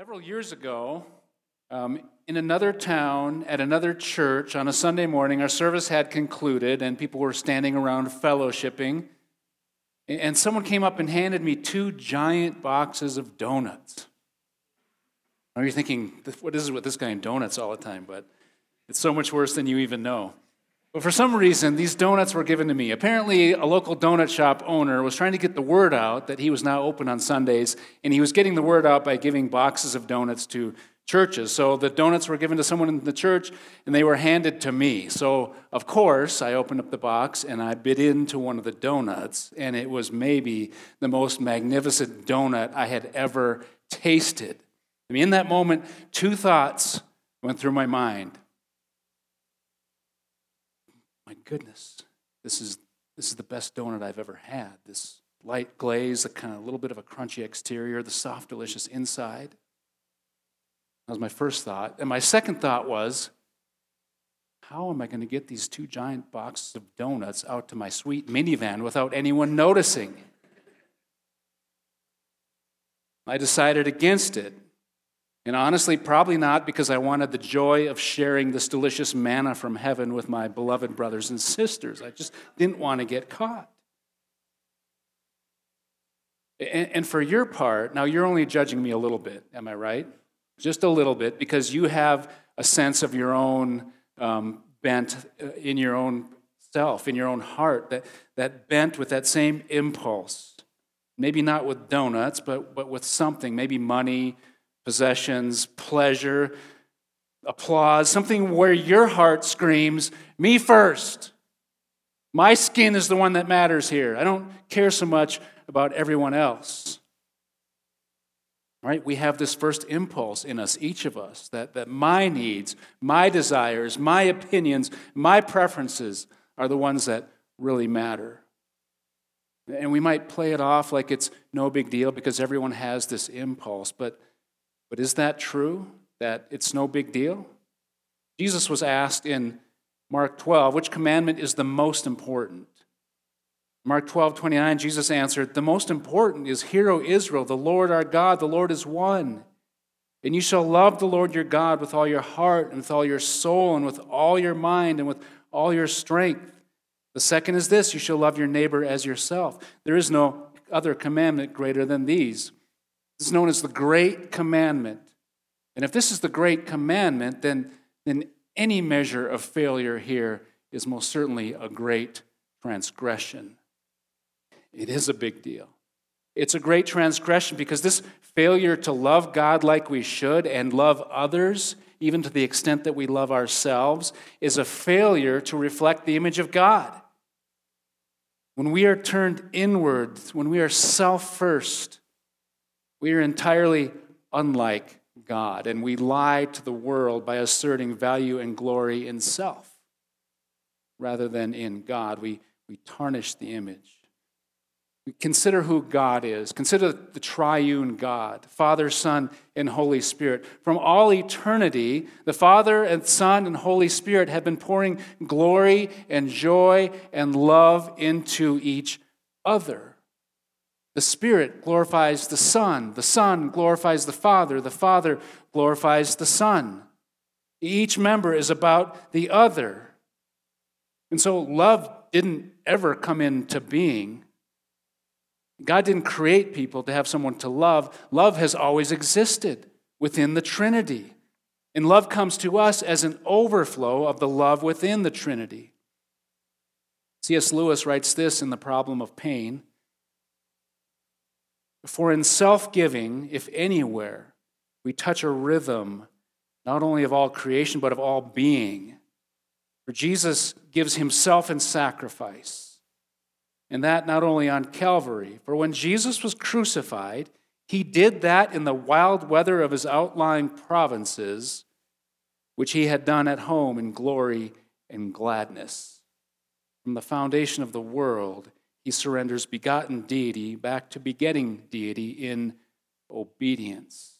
Several years ago, um, in another town, at another church, on a Sunday morning, our service had concluded and people were standing around fellowshipping. And someone came up and handed me two giant boxes of donuts. Now you're thinking, what is it with this guy and donuts all the time? But it's so much worse than you even know. But for some reason, these donuts were given to me. Apparently, a local donut shop owner was trying to get the word out that he was now open on Sundays, and he was getting the word out by giving boxes of donuts to churches. So the donuts were given to someone in the church, and they were handed to me. So, of course, I opened up the box and I bit into one of the donuts, and it was maybe the most magnificent donut I had ever tasted. I mean, in that moment, two thoughts went through my mind my goodness, this is, this is the best donut I've ever had. This light glaze, the kind of little bit of a crunchy exterior, the soft, delicious inside. That was my first thought. And my second thought was, how am I going to get these two giant boxes of donuts out to my sweet minivan without anyone noticing? I decided against it. And honestly, probably not because I wanted the joy of sharing this delicious manna from heaven with my beloved brothers and sisters. I just didn't want to get caught. And, for your part, now you're only judging me a little bit, am I right? Just a little bit, because you have a sense of your own um, bent uh, in your own self, in your own heart, that, that bent with that same impulse. Maybe not with donuts, but, but with something, maybe money, possessions, pleasure, applause, something where your heart screams, Me first. My skin is the one that matters here. I don't care so much about everyone else. Right? We have this first impulse in us, each of us, that, that my needs, my desires, my opinions, my preferences are the ones that really matter. And we might play it off like it's no big deal because everyone has this impulse, but but is that true? That it's no big deal? Jesus was asked in Mark 12, which commandment is the most important? Mark 12, 29, Jesus answered, The most important is, Hear, O Israel, the Lord our God, the Lord is one. And you shall love the Lord your God with all your heart, and with all your soul, and with all your mind, and with all your strength. The second is this you shall love your neighbor as yourself. There is no other commandment greater than these. This is known as the Great Commandment. And if this is the Great Commandment, then, then any measure of failure here is most certainly a great transgression. It is a big deal. It's a great transgression because this failure to love God like we should and love others, even to the extent that we love ourselves, is a failure to reflect the image of God. When we are turned inward, when we are self first, we are entirely unlike God, and we lie to the world by asserting value and glory in self rather than in God. We, we tarnish the image. We consider who God is. Consider the triune God, Father, Son, and Holy Spirit. From all eternity, the Father and Son and Holy Spirit have been pouring glory and joy and love into each other. The Spirit glorifies the Son. The Son glorifies the Father. The Father glorifies the Son. Each member is about the other. And so love didn't ever come into being. God didn't create people to have someone to love. Love has always existed within the Trinity. And love comes to us as an overflow of the love within the Trinity. C.S. Lewis writes this in The Problem of Pain. For in self giving, if anywhere, we touch a rhythm not only of all creation, but of all being. For Jesus gives himself in sacrifice. And that not only on Calvary. For when Jesus was crucified, he did that in the wild weather of his outlying provinces, which he had done at home in glory and gladness. From the foundation of the world, he surrenders begotten deity back to begetting deity in obedience.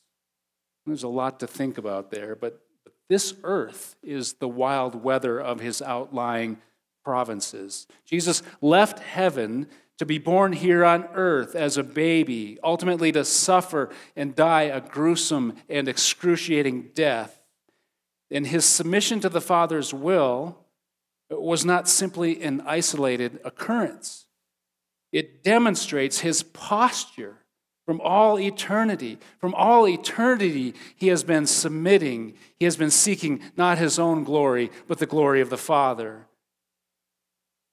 There's a lot to think about there, but this earth is the wild weather of his outlying provinces. Jesus left heaven to be born here on earth as a baby, ultimately to suffer and die a gruesome and excruciating death. And his submission to the Father's will was not simply an isolated occurrence, it demonstrates his posture from all eternity. From all eternity, he has been submitting, he has been seeking not his own glory, but the glory of the Father.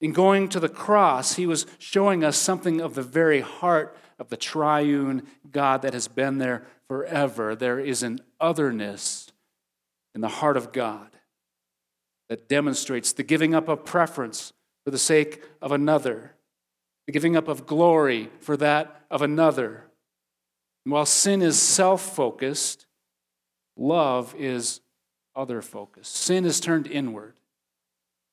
In going to the cross, he was showing us something of the very heart of the triune God that has been there forever. There is an otherness in the heart of God that demonstrates the giving up of preference for the sake of another, the giving up of glory for that of another. And while sin is self focused, love is other focused. Sin is turned inward.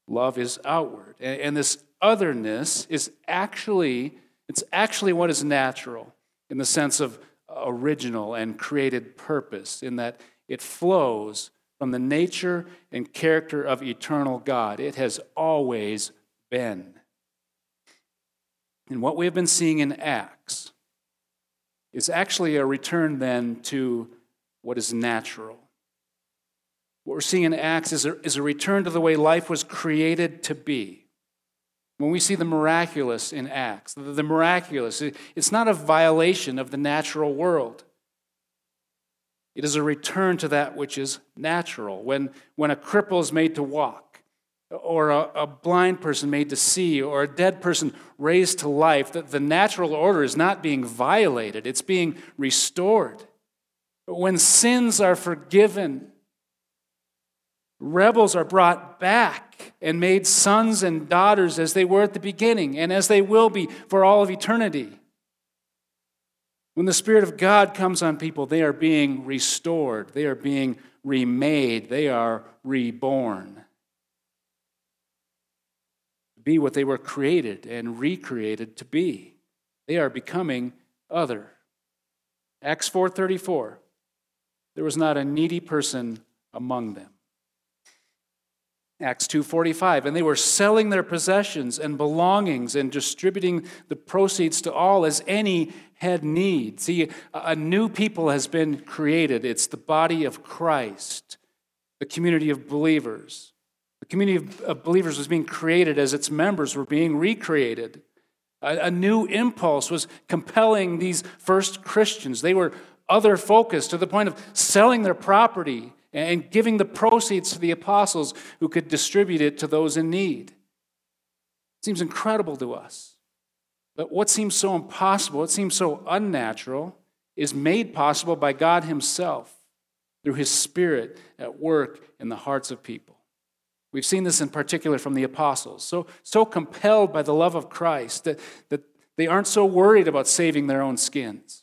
Love is outward. And, this otherness is actually, it's actually what is natural in the sense of original and created purpose, in that it flows from the nature and character of eternal God. It has always been. And what we have been seeing in Acts is actually a return then to what is natural. What we're seeing in Acts is a, is a return to the way life was created to be. When we see the miraculous in Acts, the, the miraculous, it, it's not a violation of the natural world. It is a return to that which is natural. When, when a cripple is made to walk, or a, a blind person made to see, or a dead person raised to life, that the natural order is not being violated, it's being restored. When sins are forgiven, Rebels are brought back and made sons and daughters as they were at the beginning and as they will be for all of eternity. When the Spirit of God comes on people, they are being restored, they are being remade, they are reborn. Be what they were created and recreated to be. They are becoming other. Acts 4:34 There was not a needy person among them. Acts 2:45 and they were selling their possessions and belongings and distributing the proceeds to all as any had need. See, a new people has been created. It's the body of Christ, the community of believers. The community of believers was being created as its members were being recreated. A, new impulse was compelling these first Christians. They were other focused to the point of selling their property and giving the proceeds to the apostles who could distribute it to those in need. It seems incredible to us. But what seems so impossible, what seems so unnatural, is made possible by God Himself through His Spirit at work in the hearts of people. We've seen this in particular from the apostles, so, so compelled by the love of Christ that, that they aren't so worried about saving their own skins.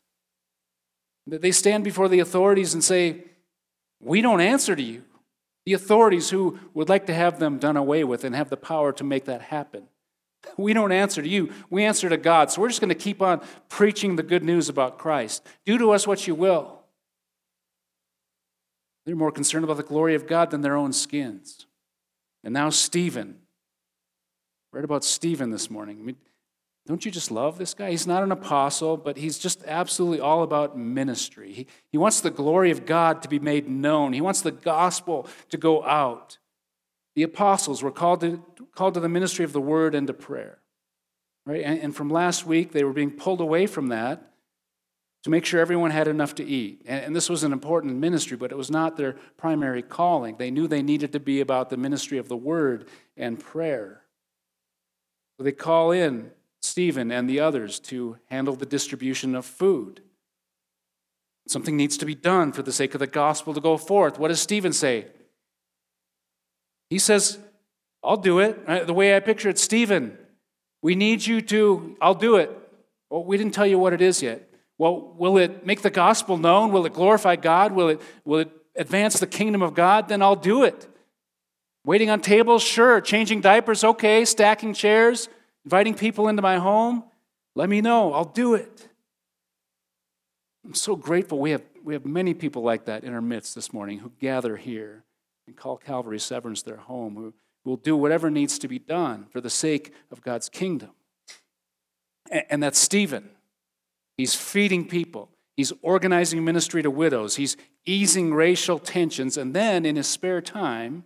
That they stand before the authorities and say, we don't answer to you. The authorities who would like to have them done away with and have the power to make that happen. We don't answer to you. We answer to God. So we're just going to keep on preaching the good news about Christ. Do to us what you will. They're more concerned about the glory of God than their own skins. And now, Stephen. Read about Stephen this morning. I mean, don't you just love this guy? He's not an apostle, but he's just absolutely all about ministry. He, he wants the glory of God to be made known, he wants the gospel to go out. The apostles were called to, called to the ministry of the word and to prayer. Right? And, and from last week, they were being pulled away from that to make sure everyone had enough to eat. And, and this was an important ministry, but it was not their primary calling. They knew they needed to be about the ministry of the word and prayer. So they call in Stephen and the others to handle the distribution of food. Something needs to be done for the sake of the gospel to go forth. What does Stephen say? He says, I'll do it. Uh, the way I picture it, Stephen, we need you to, I'll do it. Well, we didn't tell you what it is yet. Well, will it make the gospel known? Will it glorify God? Will it, will it advance the kingdom of God? Then I'll do it. Waiting on tables? Sure. Changing diapers? Okay. Stacking chairs? inviting people into my home, let me know. I'll do it. I'm so grateful. We have, we have many people like that in our midst this morning who gather here and call Calvary Severance their home, who will do whatever needs to be done for the sake of God's kingdom. And that's Stephen. He's feeding people, he's organizing ministry to widows, he's easing racial tensions, and then in his spare time,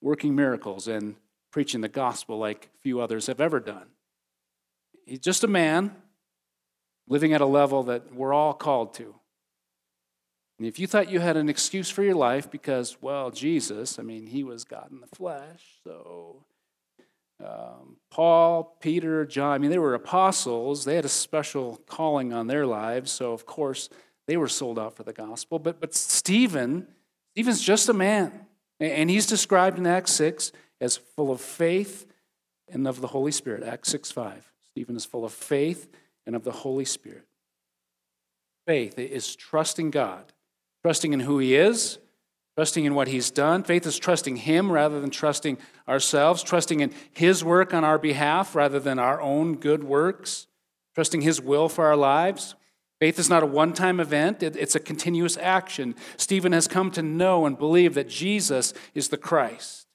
working miracles and preaching the gospel like few others have ever done. He's just a man living at a level that we're all called to. And if you thought you had an excuse for your life because, well, Jesus, I mean, he was God in the flesh, so um, Paul, Peter, John, I mean, they were apostles. They had a special calling on their lives, so of course they were sold out for the gospel. But, but Stephen, Stephen's just a man. And he's described in Acts 6 as full of faith and of the Holy Spirit. Acts 6 5. Stephen is full of faith and of the Holy Spirit. Faith is trusting God, trusting in who He is, trusting in what He's done. Faith is trusting Him rather than trusting ourselves, trusting in His work on our behalf rather than our own good works, trusting His will for our lives. Faith is not a one time event, it's a continuous action. Stephen has come to know and believe that Jesus is the Christ.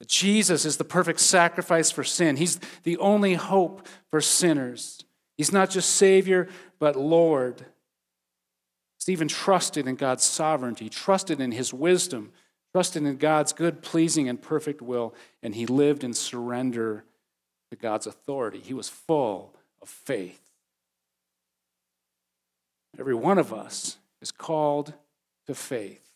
That Jesus is the perfect sacrifice for sin. He's the only hope for sinners. He's not just Savior, but Lord. Stephen trusted in God's sovereignty, trusted in his wisdom, trusted in God's good, pleasing, and perfect will, and he lived in surrender to God's authority. He was full of faith. Every one of us is called to faith.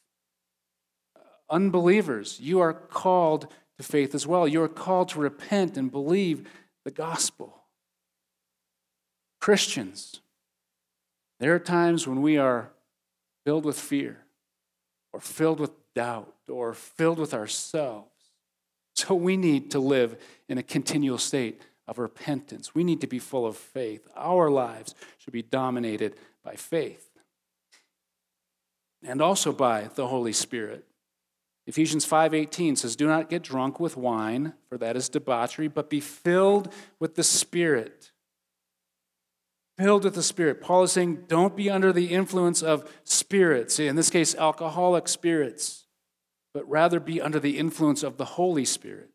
Unbelievers, you are called to faith as well. You are called to repent and believe the gospel. Christians, there are times when we are filled with fear or filled with doubt or filled with ourselves. So we need to live in a continual state of repentance. We need to be full of faith. Our lives should be dominated by faith and also by the Holy Spirit. Ephesians 5:18 says, "Do not get drunk with wine, for that is debauchery, but be filled with the Spirit." Filled with the Spirit. Paul is saying, don't be under the influence of spirits, in this case, alcoholic spirits, but rather be under the influence of the Holy Spirit.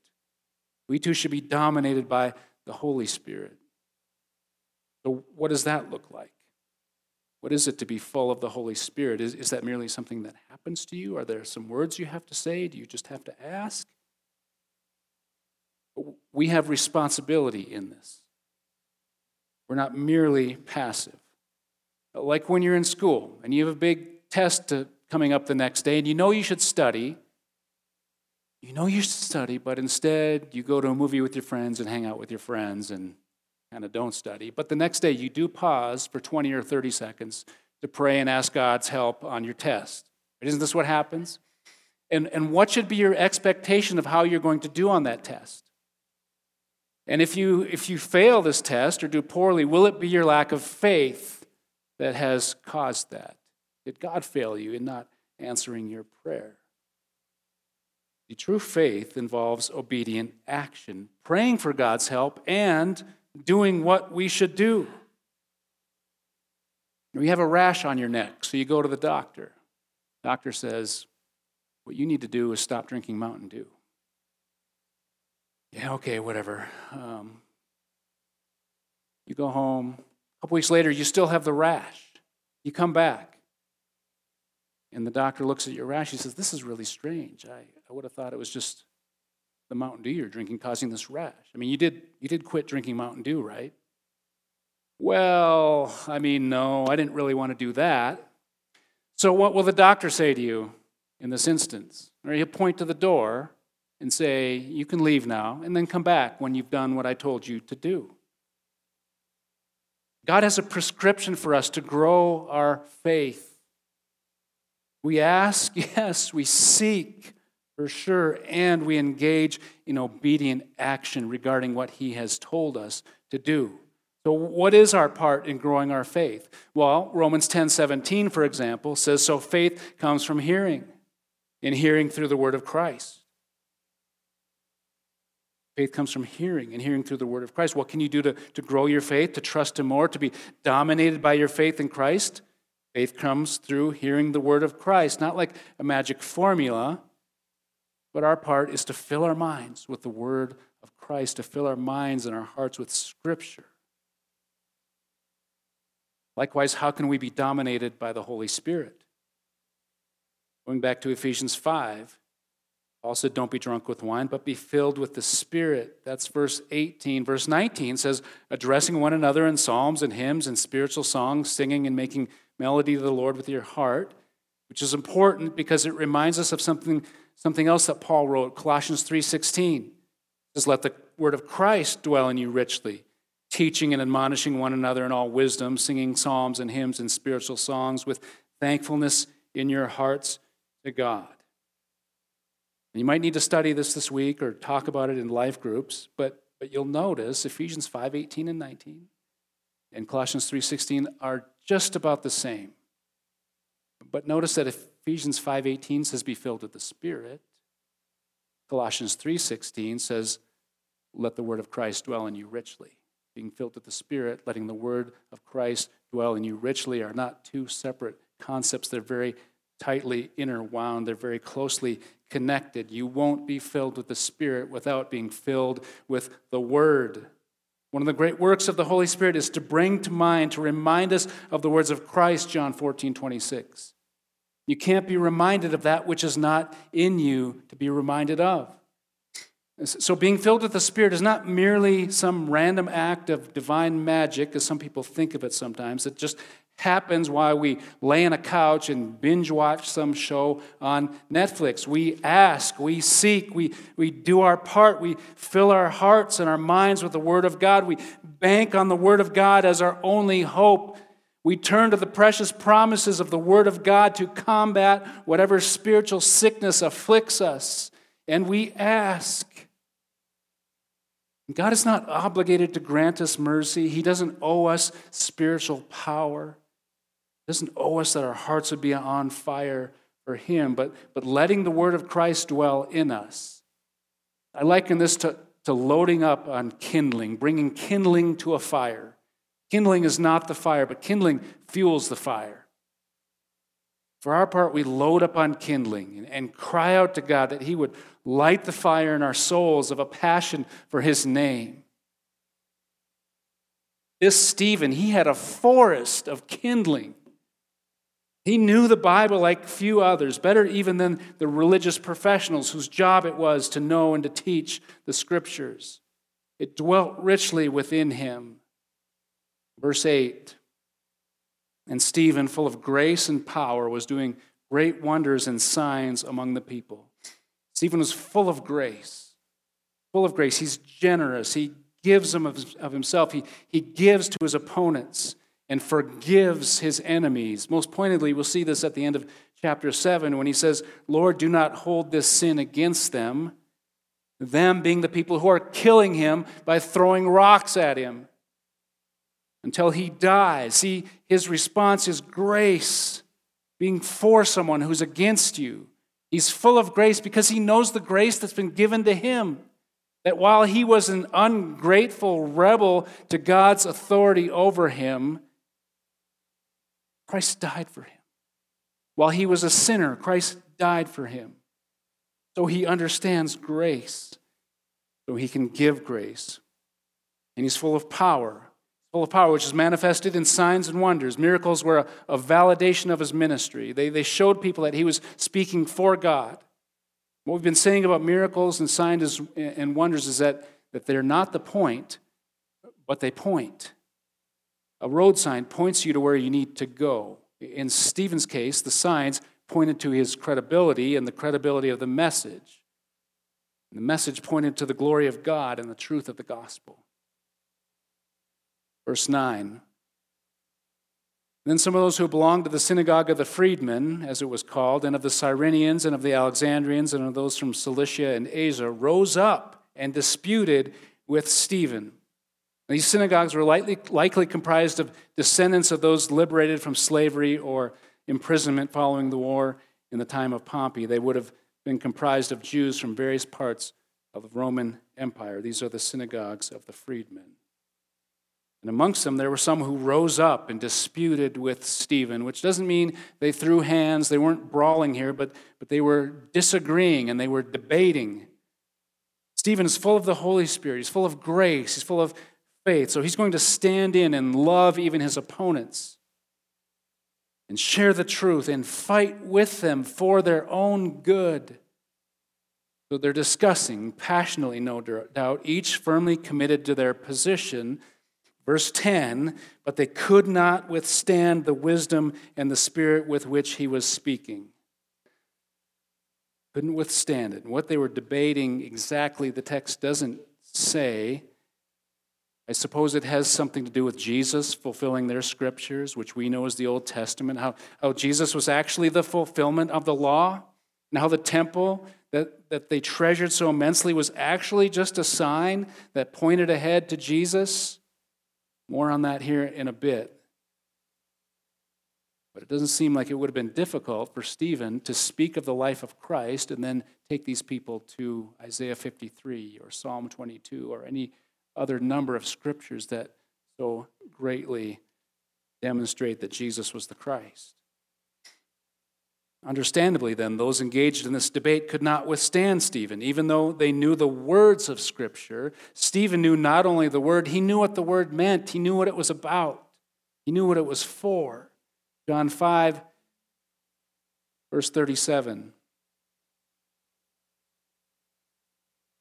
We too should be dominated by the Holy Spirit. So, what does that look like? What is it to be full of the Holy Spirit? Is, is that merely something that happens to you? Are there some words you have to say? Do you just have to ask? We have responsibility in this. We're not merely passive. Like when you're in school and you have a big test to, coming up the next day and you know you should study. You know you should study, but instead you go to a movie with your friends and hang out with your friends and kind of don't study. But the next day, you do pause for 20 or 30 seconds to pray and ask God's help on your test. Isn't this what happens? And, and what should be your expectation of how you're going to do on that test? And if you, if you fail this test or do poorly, will it be your lack of faith that has caused that? Did God fail you in not answering your prayer? The true faith involves obedient action, praying for God's help, and doing what we should do. You have a rash on your neck, so you go to the doctor. Doctor says, What you need to do is stop drinking Mountain Dew. Yeah, okay, whatever. Um, you go home. A couple weeks later, you still have the rash. You come back. And the doctor looks at your rash. He says, This is really strange. I, I would have thought it was just the Mountain Dew you're drinking causing this rash? I mean, you did, you did quit drinking Mountain Dew, right? Well, I mean, no, I didn't really want to do that. So, what will the doctor say to you in this instance? Or he'll point to the door and say, You can leave now, and then come back when you've done what I told you to do. God has a prescription for us to grow our faith. We ask, yes, we seek, for sure, and we engage in obedient action regarding what He has told us to do. So, what is our part in growing our faith? Well, Romans 10 17, for example, says, So faith comes from hearing, and hearing through the word of Christ. Faith comes from hearing, and hearing through the word of Christ. What can you do to, to grow your faith, to trust Him more, to be dominated by your faith in Christ? Faith comes through hearing the word of Christ, not like a magic formula but our part is to fill our minds with the word of Christ, to fill our minds and our hearts with Scripture. Likewise, how can we be dominated by the Holy Spirit? Going back to Ephesians 5, Said, Don't be drunk with wine, but be filled with the Spirit. That's verse 18. Verse 19 says, Addressing one another in psalms and hymns and spiritual songs, singing and making melody to the Lord with your heart, which is important because it reminds us of something, something else that Paul wrote, Colossians 3.16. It says, Let the word of Christ dwell in you richly, teaching and admonishing one another in all wisdom, singing psalms and hymns and spiritual songs with thankfulness in your hearts to God. You might need to study this this week or talk about it in life groups, but, but you'll notice Ephesians 5 18 and 19 and Colossians 3 16 are just about the same. But notice that Ephesians 5 18 says, Be filled with the Spirit. Colossians 3 16 says, Let the word of Christ dwell in you richly. Being filled with the Spirit, letting the word of Christ dwell in you richly are not two separate concepts. They're very tightly interwound, they're very closely connected. You won't be filled with the Spirit without being filled with the Word. One of the great works of the Holy Spirit is to bring to mind, to remind us of the words of Christ, John 14, 26. You can't be reminded of that which is not in you to be reminded of. So, being filled with the Spirit is not merely some random act of divine magic, as some people think of it sometimes. It just happens while we lay on a couch and binge watch some show on Netflix. We ask, we seek, we, we do our part, we fill our hearts and our minds with the Word of God. We bank on the Word of God as our only hope. We turn to the precious promises of the Word of God to combat whatever spiritual sickness afflicts us. And we ask. God is not obligated to grant us mercy. He doesn't owe us spiritual power He doesn't owe us that our hearts would be on fire for Him, but, but letting the Word of Christ dwell in us. I liken this to, to loading up on kindling, bringing kindling to a fire. Kindling is not the fire, but kindling fuels the fire. For our part, we load up on kindling and, and cry out to God that He would light the fire in our souls of a passion for His name. This Stephen, he had a forest of kindling he knew the Bible like few others, better even than the religious professionals whose job it was to know and to teach the scriptures. It dwelt richly within him. Verse 8 And Stephen, full of grace and power, was doing great wonders and signs among the people. Stephen was full of grace. Full of grace. He's generous. He gives them of himself, he, he gives to his opponents and forgives his enemies. Most pointedly, we'll see this at the end of chapter 7 when he says, Lord, do not hold this sin against them. Them being the people who are killing him by throwing rocks at him until he dies. See, his response is grace, being for someone who's against you. He's full of grace because he knows the grace that's been given to him. That while he was an ungrateful rebel to God's authority over him, Christ died for him. While he was a sinner, Christ died for him. So he understands grace, so he can give grace. And he's full of power, full of power, which is manifested in signs and wonders. Miracles were a, a validation of his ministry, they, they showed people that he was speaking for God. What we've been saying about miracles and signs and wonders is that, that they're not the point, but they point. A road sign points you to where you need to go. In Stephen's case, the signs pointed to his credibility and the credibility of the message. The message pointed to the glory of God and the truth of the gospel. Verse 9. Then some of those who belonged to the synagogue of the freedmen, as it was called, and of the Cyrenians and of the Alexandrians and of those from Cilicia and Asia, rose up and disputed with Stephen. These synagogues were likely, likely comprised of descendants of those liberated from slavery or imprisonment following the war in the time of Pompey. They would have been comprised of Jews from various parts of the Roman Empire. These are the synagogues of the freedmen. And amongst them, there were some who rose up and disputed with Stephen, which doesn't mean they threw hands, they weren't brawling here, but, but they were disagreeing and they were debating. Stephen is full of the Holy Spirit, he's full of grace, he's full of faith. So he's going to stand in and love even his opponents. and share the truth and fight with them for their own good. So they're discussing passionately, no doubt, each firmly committed to their position. Verse 10 But they could not withstand the wisdom and the spirit with which he was speaking. Couldn't withstand it. And what they were debating exactly, the text doesn't say. I suppose it has something to do with Jesus fulfilling their scriptures, which we know as the Old Testament, how, how Jesus was actually the fulfillment of the law, and how the temple that, that they treasured so immensely was actually just a sign that pointed ahead to Jesus. More on that here in a bit. But it doesn't seem like it would have been difficult for Stephen to speak of the life of Christ and then take these people to Isaiah 53 or Psalm 22 or any other number of scriptures that so greatly demonstrate that Jesus was the Christ. Understandably, then, those engaged in this debate could not withstand Stephen. Even though they knew the words of Scripture, Stephen knew not only the word, he knew what the word meant, he knew what it was about, he knew what it was for. John 5, verse 37.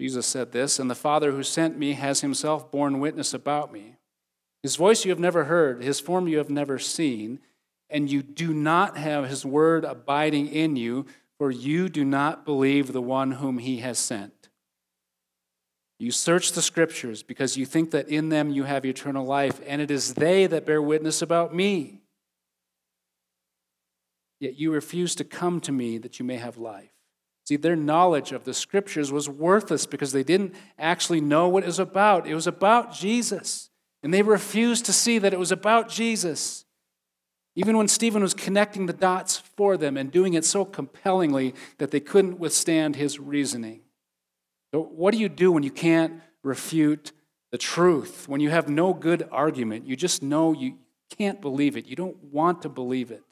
Jesus said this, and the Father who sent me has himself borne witness about me. His voice you have never heard, his form you have never seen, and you do not have his word abiding in you, for you do not believe the one whom he has sent. You search the scriptures because you think that in them you have eternal life, and it is they that bear witness about me. Yet you refuse to come to me that you may have life. See, their knowledge of the scriptures was worthless because they didn't actually know what it was about. It was about Jesus. And they refused to see that it was about Jesus. Even when Stephen was connecting the dots for them and doing it so compellingly that they couldn't withstand his reasoning. So, what do you do when you can't refute the truth? When you have no good argument, you just know you can't believe it, you don't want to believe it.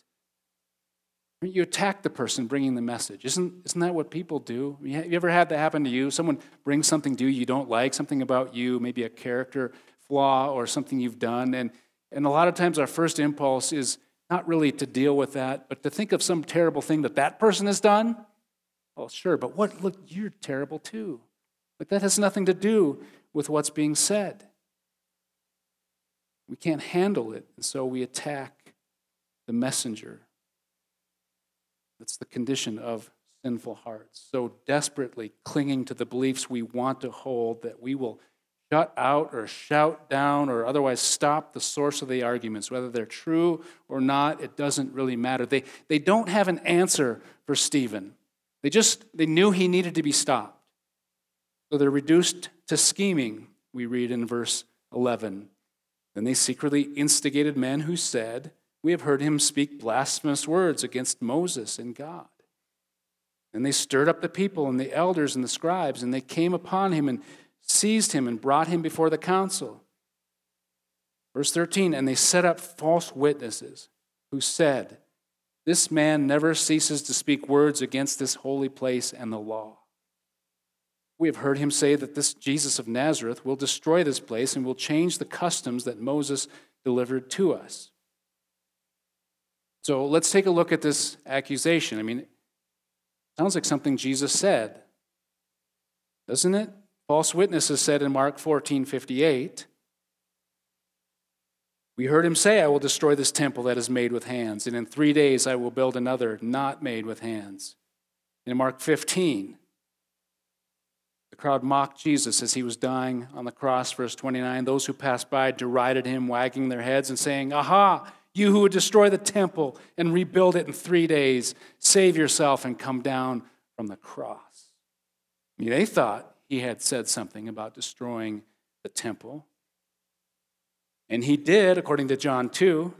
You attack the person bringing the message. Isn't, isn't that what people do? Have you ever had that happen to you? Someone brings something to you you don't like, something about you, maybe a character flaw or something you've done. And, and a lot of times our first impulse is not really to deal with that, but to think of some terrible thing that that person has done. Well, sure, but what? Look, you're terrible too. But that has nothing to do with what's being said. We can't handle it, and so we attack the messenger. That's the condition of sinful hearts. So desperately clinging to the beliefs we want to hold that we will shut out or shout down or otherwise stop the source of the arguments. Whether they're true or not, it doesn't really matter. They, they don't have an answer for Stephen. They just they knew he needed to be stopped. So they're reduced to scheming, we read in verse 11. Then they secretly instigated men who said, we have heard him speak blasphemous words against Moses and God. And they stirred up the people and the elders and the scribes, and they came upon him and seized him and brought him before the council. Verse 13, and they set up false witnesses who said, This man never ceases to speak words against this holy place and the law. We have heard him say that this Jesus of Nazareth will destroy this place and will change the customs that Moses delivered to us. So let's take a look at this accusation. I mean, sounds like something Jesus said, doesn't it? False witnesses said in Mark 14 58. We heard him say, I will destroy this temple that is made with hands, and in three days I will build another not made with hands. In Mark 15, the crowd mocked Jesus as he was dying on the cross, verse 29. Those who passed by derided him, wagging their heads and saying, Aha, you who would destroy the temple and rebuild it in three days, save yourself and come down from the cross. I mean, they thought he had said something about destroying the temple. And he did, according to John 2,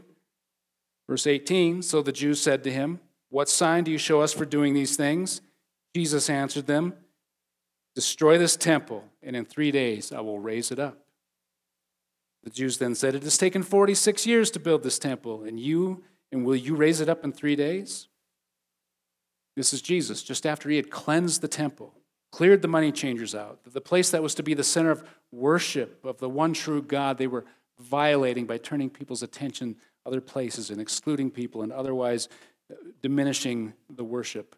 verse 18. So the Jews said to him, What sign do you show us for doing these things? Jesus answered them, Destroy this temple, and in three days I will raise it up. The Jews then said, It has taken 46 years to build this temple, and you, and will you raise it up in three days? This is Jesus, just after he had cleansed the temple, cleared the money changers out, the place that was to be the center of worship of the one true God, they were violating by turning people's attention other places and excluding people and otherwise uh, diminishing the worship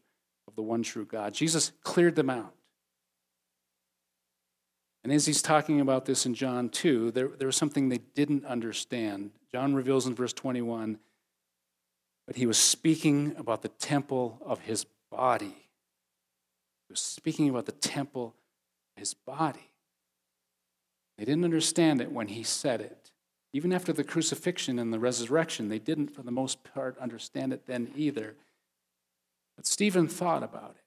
of the one true God. Jesus cleared them out. And as he's talking about this in John 2, there, there was something they didn't understand. John reveals in verse 21 but he was speaking about the temple of his body. He was speaking about the temple his body. They didn't understand it when he said it. Even after the crucifixion and the resurrection, they didn't, for the most part, understand it then either. But Stephen thought about it.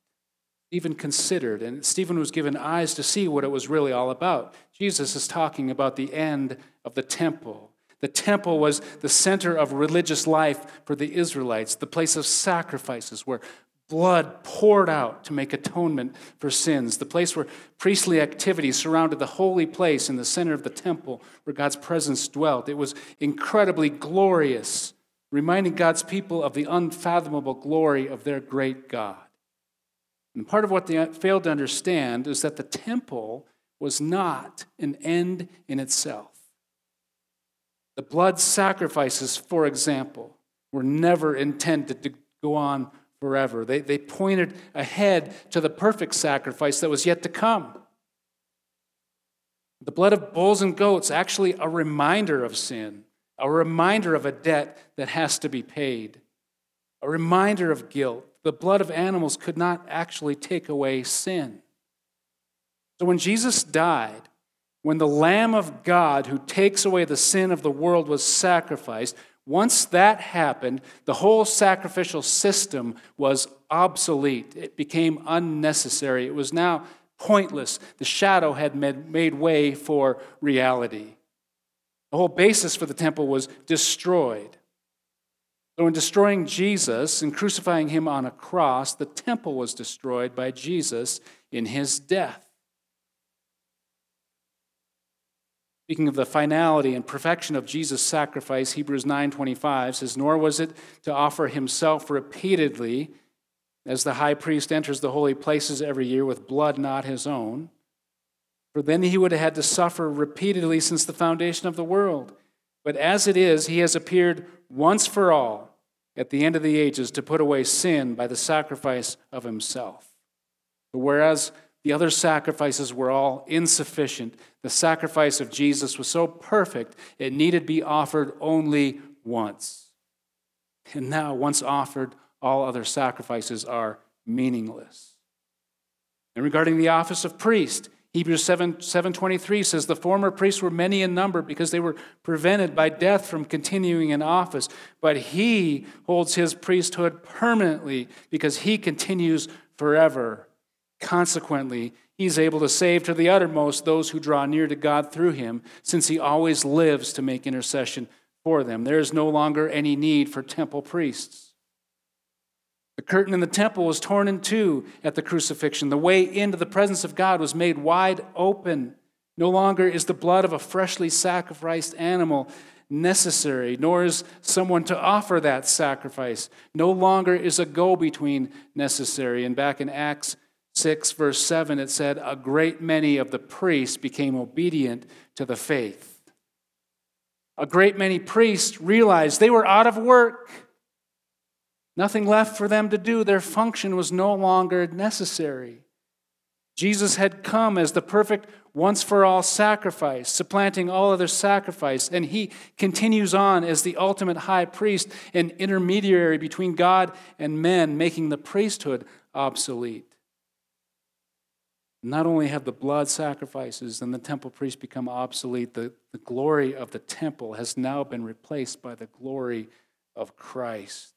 Stephen considered, and Stephen was given eyes to see what it was really all about. Jesus is talking about the end of the temple the temple was the center of religious life for the Israelites, the place of sacrifices where blood poured out to make atonement for sins, the place where priestly activity surrounded the holy place in the center of the temple where God's presence dwelt. It was incredibly glorious, reminding God's people of the unfathomable glory of their great God. And part of what they failed to understand is that the temple was not an end in itself. The blood sacrifices, for example, were never intended to go on forever. They, they pointed ahead to the perfect sacrifice that was yet to come. The blood of bulls and goats, actually a reminder of sin, a reminder of a debt that has to be paid, a reminder of guilt. The blood of animals could not actually take away sin. So when Jesus died, when the Lamb of God who takes away the sin of the world was sacrificed, once that happened, the whole sacrificial system was obsolete. It became unnecessary. It was now pointless. The shadow had made way for reality. The whole basis for the temple was destroyed. So, in destroying Jesus and crucifying him on a cross, the temple was destroyed by Jesus in his death. Speaking of the finality and perfection of Jesus' sacrifice, Hebrews 9:25 says, "Nor was it to offer himself repeatedly as the high priest enters the holy places every year with blood not his own, for then he would have had to suffer repeatedly since the foundation of the world. But as it is, he has appeared once for all at the end of the ages to put away sin by the sacrifice of himself. But whereas the other sacrifices were all insufficient. The sacrifice of Jesus was so perfect, it needed be offered only once. And now, once offered, all other sacrifices are meaningless. And regarding the office of priest, Hebrews 7, 723 says the former priests were many in number because they were prevented by death from continuing in office. But he holds his priesthood permanently because he continues forever. Consequently, he's able to save to the uttermost those who draw near to God through him, since he always lives to make intercession for them. There is no longer any need for temple priests. The curtain in the temple was torn in two at the crucifixion. The way into the presence of God was made wide open. No longer is the blood of a freshly sacrificed animal necessary, nor is someone to offer that sacrifice. No longer is a go between necessary. And back in Acts 6, verse 7, it said, A great many of the priests became obedient to the faith. A great many priests realized they were out of work. Nothing left for them to do. Their function was no longer necessary. Jesus had come as the perfect once for all sacrifice, supplanting all other sacrifice, and he continues on as the ultimate high priest and intermediary between God and men, making the priesthood obsolete. Not only have the blood sacrifices and the temple priests become obsolete, the, the glory of the temple has now been replaced by the glory of Christ.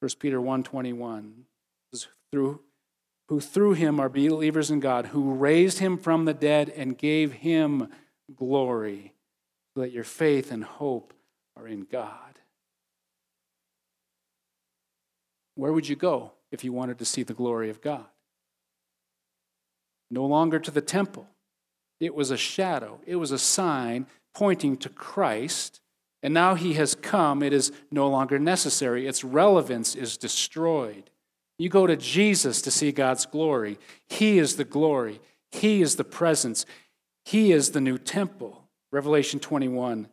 1 Peter 1.21 through who through him are believers in God, who raised him from the dead and gave him glory, so that your faith and hope are in God. Where would you go if you wanted to see the glory of God? No longer to the temple. It was a shadow, it was a sign pointing to Christ. And now he has come, it is no longer necessary. Its relevance is destroyed. You go to Jesus to see God's glory. He is the glory, He is the presence, He is the new temple. Revelation 21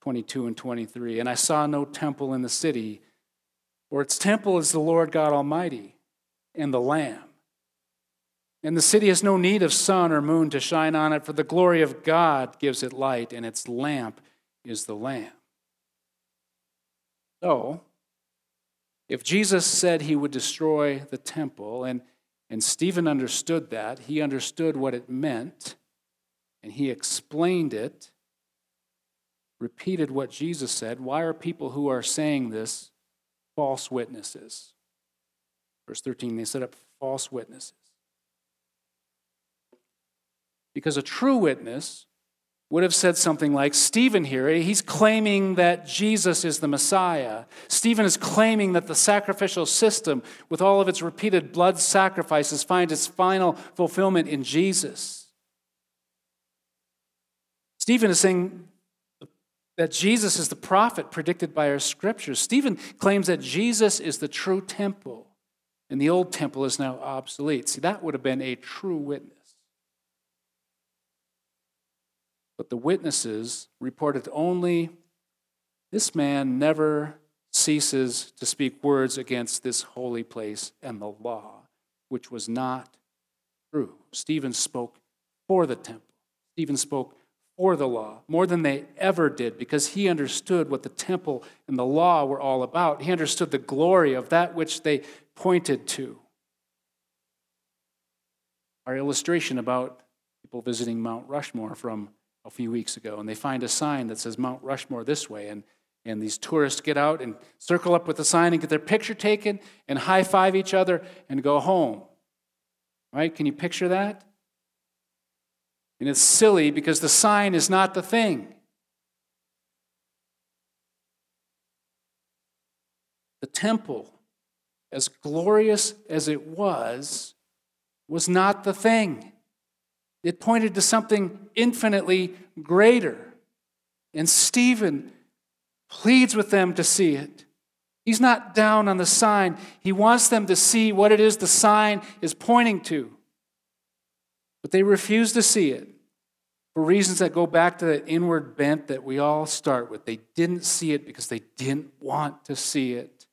22 and 23. And I saw no temple in the city, for its temple is the Lord God Almighty and the Lamb. And the city has no need of sun or moon to shine on it, for the glory of God gives it light, and its lamp is the Lamb. So, if Jesus said he would destroy the temple, and, and Stephen understood that, he understood what it meant, and he explained it, repeated what Jesus said, why are people who are saying this false witnesses? Verse 13, they set up false witnesses. Because a true witness would have said something like Stephen here, eh, he's claiming that Jesus is the Messiah. Stephen is claiming that the sacrificial system, with all of its repeated blood sacrifices, finds its final fulfillment in Jesus. Stephen is saying that Jesus is the prophet predicted by our scriptures. Stephen claims that Jesus is the true temple, and the old temple is now obsolete. See, that would have been a true witness. But the witnesses reported only this man never ceases to speak words against this holy place and the law, which was not true. Stephen spoke for the temple. Stephen spoke for the law more than they ever did because he understood what the temple and the law were all about. He understood the glory of that which they pointed to. Our illustration about people visiting Mount Rushmore from a few weeks ago, and they find a sign that says Mount Rushmore this way, and and these tourists get out and circle up with the sign and get their picture taken and high five each other and go home. Right? Can you picture that? And it's silly because the sign is not the thing. The temple, as glorious as it was, was not the thing. It pointed to something infinitely greater. And Stephen pleads with them to see it. He's not down on the sign. He wants them to see what it is the sign is pointing to. But they refuse to see it for reasons that go back to that inward bent that we all start with. They didn't see it because they didn't want to see it.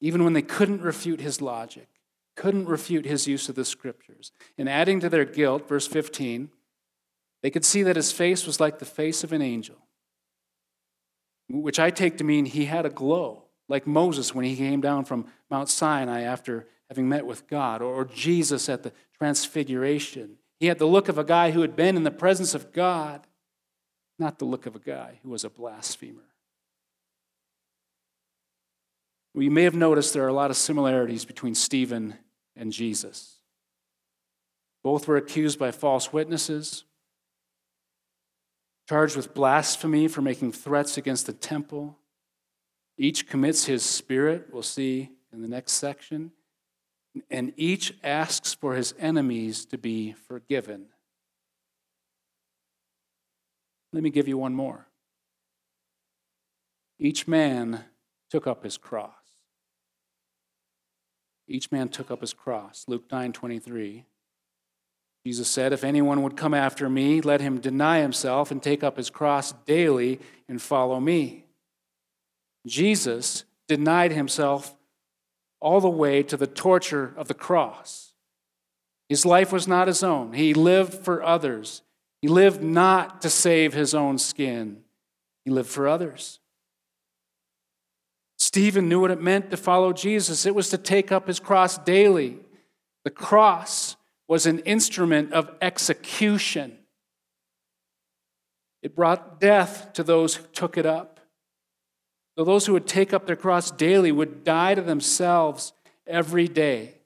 Even when they couldn't refute his logic couldn't refute his use of the scriptures. And adding to their guilt, verse 15, they could see that his face was like the face of an angel, which I take to mean he had a glow, like Moses when he came down from Mount Sinai after having met with God, or Jesus at the transfiguration. He had the look of a guy who had been in the presence of God, not the look of a guy who was a blasphemer. You may have noticed there are a lot of similarities between Stephen and Jesus. Both were accused by false witnesses, charged with blasphemy for making threats against the temple. Each commits his spirit, we'll see in the next section, and each asks for his enemies to be forgiven. Let me give you one more. Each man took up his cross. Each man took up his cross. Luke 9 23. Jesus said, If anyone would come after me, let him deny himself and take up his cross daily and follow me. Jesus denied himself all the way to the torture of the cross. His life was not his own, he lived for others. He lived not to save his own skin, he lived for others. Stephen knew what it meant to follow Jesus. It was to take up his cross daily. The cross was an instrument of execution. It brought death to those who took it up. So those who would take up their cross daily would die to themselves every day,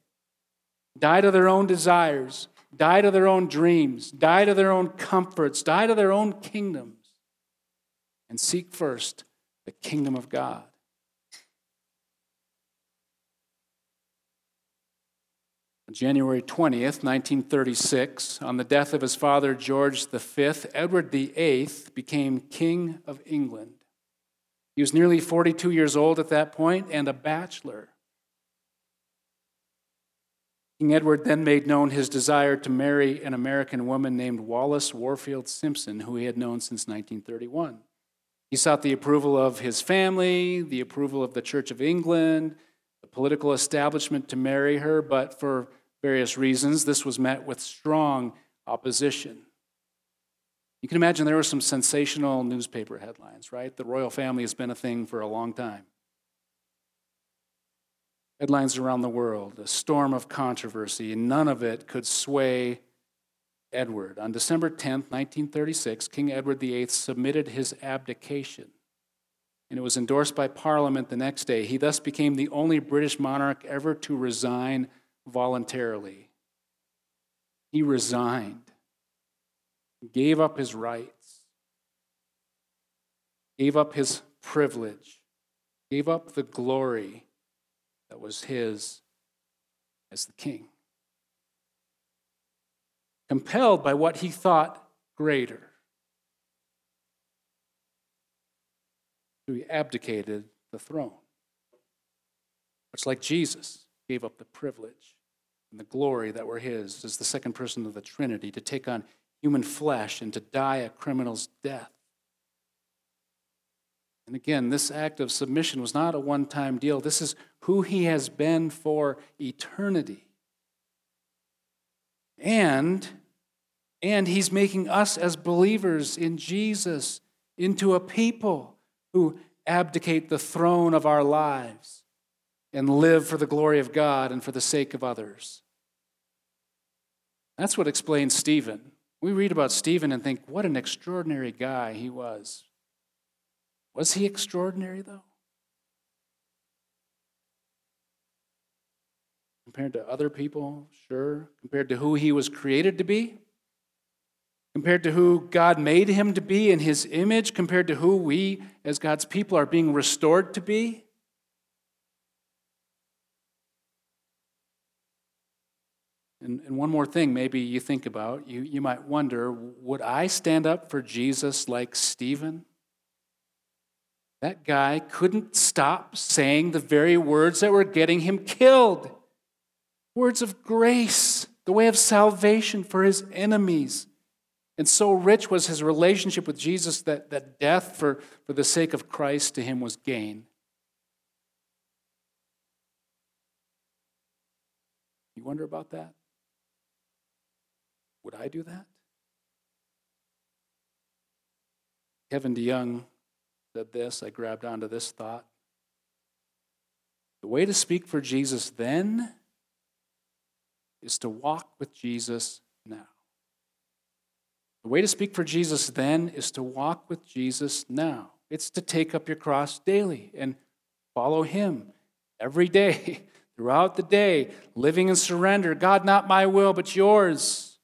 die to their own desires, die to their own dreams, die to their own comforts, die to their own kingdoms, and seek first the kingdom of God. January 20th, 1936, on the death of his father George V, Edward VIII became King of England. He was nearly 42 years old at that point and a bachelor. King Edward then made known his desire to marry an American woman named Wallis Warfield Simpson, who he had known since 1931. He sought the approval of his family, the approval of the Church of England, the political establishment to marry her, but for various reasons, this was met with strong opposition. You can imagine there were some sensational newspaper headlines, right? The royal family has been a thing for a long time. Headlines around the world, a storm of controversy, and none of it could sway Edward. On December 10, 1936, King Edward VIII submitted his abdication, and it was endorsed by Parliament the next day. He thus became the only British monarch ever to resign voluntarily. He resigned gave up his rights, gave up his privilege, gave up the glory that was his as the king. Compelled by what he thought greater, he abdicated the throne. Much like Jesus gave up the privilege and the glory that were his as the second person of the Trinity to take on human flesh and to die a criminal's death. And again, this act of submission was not a one time deal. This is who he has been for eternity. And, and he's making us as believers in Jesus into a people who abdicate the throne of our lives and live for the glory of God and for the sake of others. That's what explains Stephen. We read about Stephen and think, what an extraordinary guy he was. Was he extraordinary, though? Compared to other people, sure. Compared to who he was created to be? Compared to who God made him to be in his image? Compared to who we, as God's people, are being restored to be? And, and one more thing, maybe you think about, you, you might wonder would I stand up for Jesus like Stephen? That guy couldn't stop saying the very words that were getting him killed words of grace, the way of salvation for his enemies. And so rich was his relationship with Jesus that, that death for, for the sake of Christ to him was gain. You wonder about that? Would I do that? Kevin DeYoung said this. I grabbed onto this thought. The way to speak for Jesus then is to walk with Jesus now. The way to speak for Jesus then is to walk with Jesus now. It's to take up your cross daily and follow Him every day, throughout the day, living in surrender. God, not my will, but yours.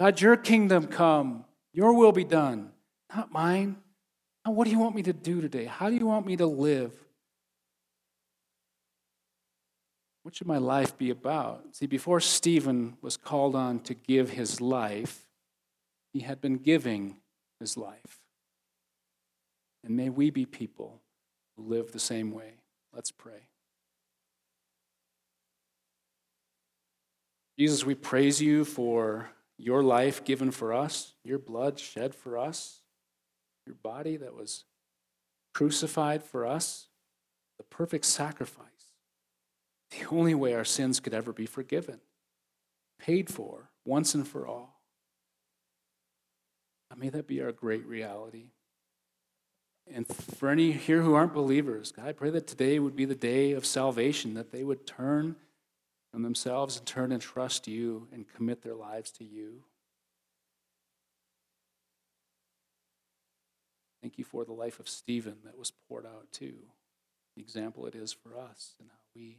God, your kingdom come, your will be done, not mine. Now, what do you want me to do today? How do you want me to live? What should my life be about? See, before Stephen was called on to give his life, he had been giving his life. And may we be people who live the same way. Let's pray. Jesus, we praise you for your life given for us, your blood shed for us, your body that was crucified for us, the perfect sacrifice, the only way our sins could ever be forgiven, paid for once and for all. may that be our great reality. And for any here who aren't believers, God, I pray that today would be the day of salvation, that they would turn from themselves and turn and trust you and commit their lives to you. Thank you for the life of Stephen that was poured out too, the example it is for us and how we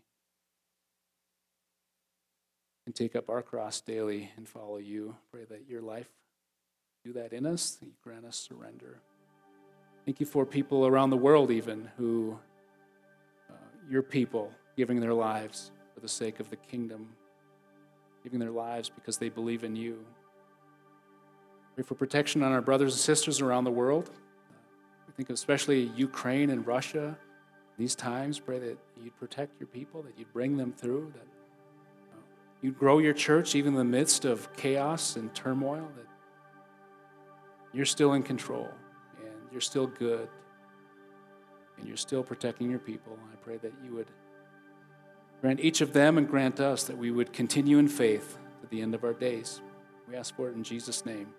can take up our cross daily and follow you. Pray that your life do that in us, that you grant us surrender. Thank you for people around the world, even who, uh, your people, giving their lives for the sake of the kingdom, giving their lives because they believe in you. Pray for protection on our brothers and sisters around the world. We think especially Ukraine and Russia. These times, pray that you'd protect your people, that you'd bring them through, that uh, you'd grow your church even in the midst of chaos and turmoil, that you're still in control and you're still good and you're still protecting your people. I pray that you would grant each of them and grant us that we would continue in faith to the end of our days. We ask for it in Jesus' name.